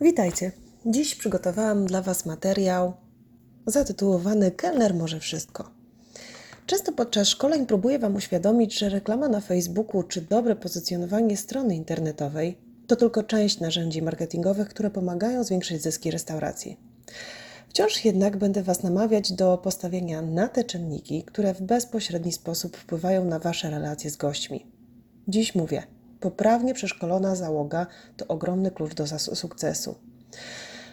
Witajcie. Dziś przygotowałam dla Was materiał zatytułowany Kelner może wszystko. Często podczas szkoleń próbuję Wam uświadomić, że reklama na Facebooku czy dobre pozycjonowanie strony internetowej to tylko część narzędzi marketingowych, które pomagają zwiększyć zyski restauracji. Wciąż jednak będę Was namawiać do postawienia na te czynniki, które w bezpośredni sposób wpływają na Wasze relacje z gośćmi. Dziś mówię, poprawnie przeszkolona załoga to ogromny klucz do sukcesu.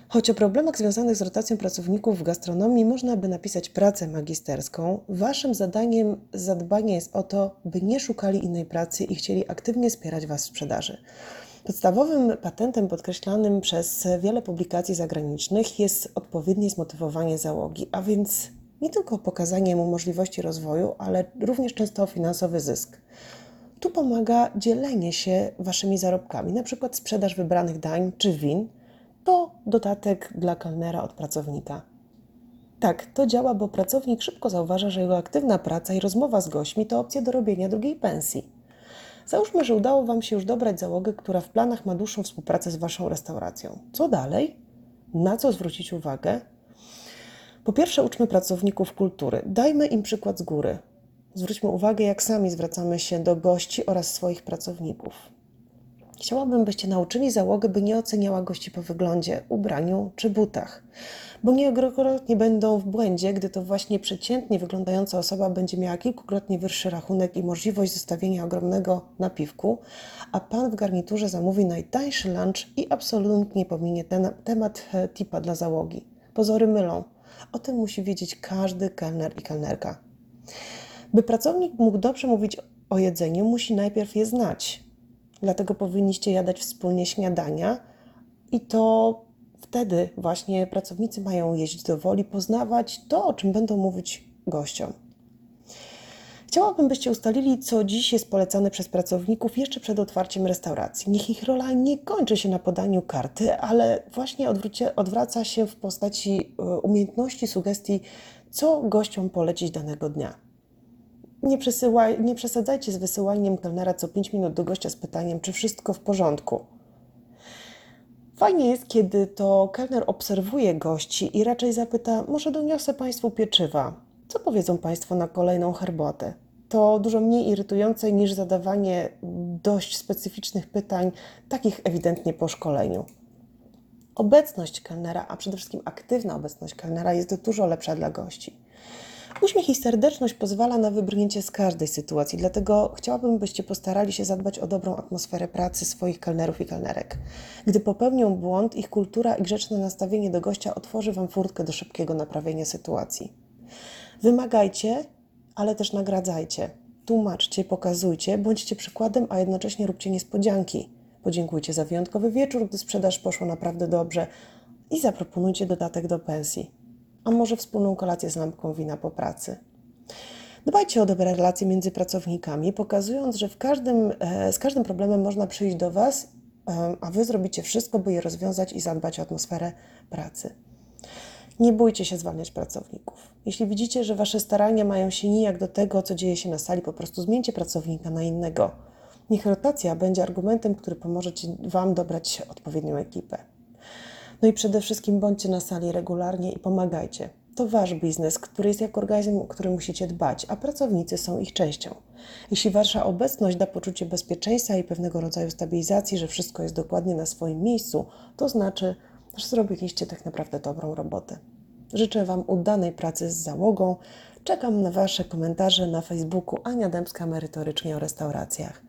Choć o problemach związanych z rotacją pracowników w gastronomii można by napisać pracę magisterską, Waszym zadaniem zadbanie jest o to, by nie szukali innej pracy i chcieli aktywnie wspierać Was w sprzedaży. Podstawowym patentem podkreślanym przez wiele publikacji zagranicznych jest odpowiednie zmotywowanie załogi, a więc nie tylko pokazanie mu możliwości rozwoju, ale również często finansowy zysk. Tu pomaga dzielenie się waszymi zarobkami, na przykład sprzedaż wybranych dań czy win, to dodatek dla kelnera od pracownika. Tak, to działa, bo pracownik szybko zauważa, że jego aktywna praca i rozmowa z gośćmi to opcja do robienia drugiej pensji. Załóżmy, że udało Wam się już dobrać załogę, która w planach ma dłuższą współpracę z Waszą restauracją. Co dalej? Na co zwrócić uwagę? Po pierwsze, uczmy pracowników kultury. Dajmy im przykład z góry. Zwróćmy uwagę, jak sami zwracamy się do gości oraz swoich pracowników. Chciałabym, byście nauczyli załogę, by nie oceniała gości po wyglądzie, ubraniu czy butach, bo niejednokrotnie będą w błędzie, gdy to właśnie przeciętnie wyglądająca osoba będzie miała kilkukrotnie wyższy rachunek i możliwość zostawienia ogromnego napiwku, a pan w garniturze zamówi najtańszy lunch i absolutnie pominie ten temat e, tipa dla załogi. Pozory mylą. O tym musi wiedzieć każdy kelner i kelnerka. By pracownik mógł dobrze mówić o jedzeniu, musi najpierw je znać. Dlatego powinniście jadać wspólnie śniadania i to wtedy właśnie pracownicy mają jeść do woli, poznawać to, o czym będą mówić gościom. Chciałabym, byście ustalili, co dziś jest polecane przez pracowników jeszcze przed otwarciem restauracji. Niech ich rola nie kończy się na podaniu karty, ale właśnie odwraca się w postaci e, umiejętności, sugestii, co gościom polecić danego dnia. Nie, nie przesadzajcie z wysyłaniem kelnera co 5 minut do gościa z pytaniem, czy wszystko w porządku. Fajnie jest, kiedy to kelner obserwuje gości i raczej zapyta, może doniosę Państwu pieczywa. Co powiedzą Państwo na kolejną herbatę? To dużo mniej irytujące niż zadawanie dość specyficznych pytań, takich ewidentnie po szkoleniu. Obecność kelnera, a przede wszystkim aktywna obecność kelnera jest dużo lepsza dla gości. Uśmiech i serdeczność pozwala na wybrnięcie z każdej sytuacji, dlatego chciałabym, byście postarali się zadbać o dobrą atmosferę pracy swoich kelnerów i kelnerek. Gdy popełnią błąd, ich kultura i grzeczne nastawienie do gościa otworzy Wam furtkę do szybkiego naprawienia sytuacji. Wymagajcie, ale też nagradzajcie. Tłumaczcie, pokazujcie, bądźcie przykładem, a jednocześnie róbcie niespodzianki. Podziękujcie za wyjątkowy wieczór, gdy sprzedaż poszła naprawdę dobrze i zaproponujcie dodatek do pensji. A może wspólną kolację z lampką wina po pracy. Dbajcie o dobre relacje między pracownikami, pokazując, że w każdym, e, z każdym problemem można przyjść do Was, e, a Wy zrobicie wszystko, by je rozwiązać i zadbać o atmosferę pracy. Nie bójcie się zwalniać pracowników. Jeśli widzicie, że Wasze starania mają się nijak do tego, co dzieje się na sali, po prostu zmieńcie pracownika na innego. Niech rotacja będzie argumentem, który pomoże Wam dobrać odpowiednią ekipę. No i przede wszystkim bądźcie na sali regularnie i pomagajcie. To Wasz biznes, który jest jak organizm, o który musicie dbać, a pracownicy są ich częścią. Jeśli Wasza obecność da poczucie bezpieczeństwa i pewnego rodzaju stabilizacji, że wszystko jest dokładnie na swoim miejscu, to znaczy, że zrobiliście tak naprawdę dobrą robotę. Życzę Wam udanej pracy z załogą. Czekam na Wasze komentarze na Facebooku Ania Dębska merytorycznie o restauracjach.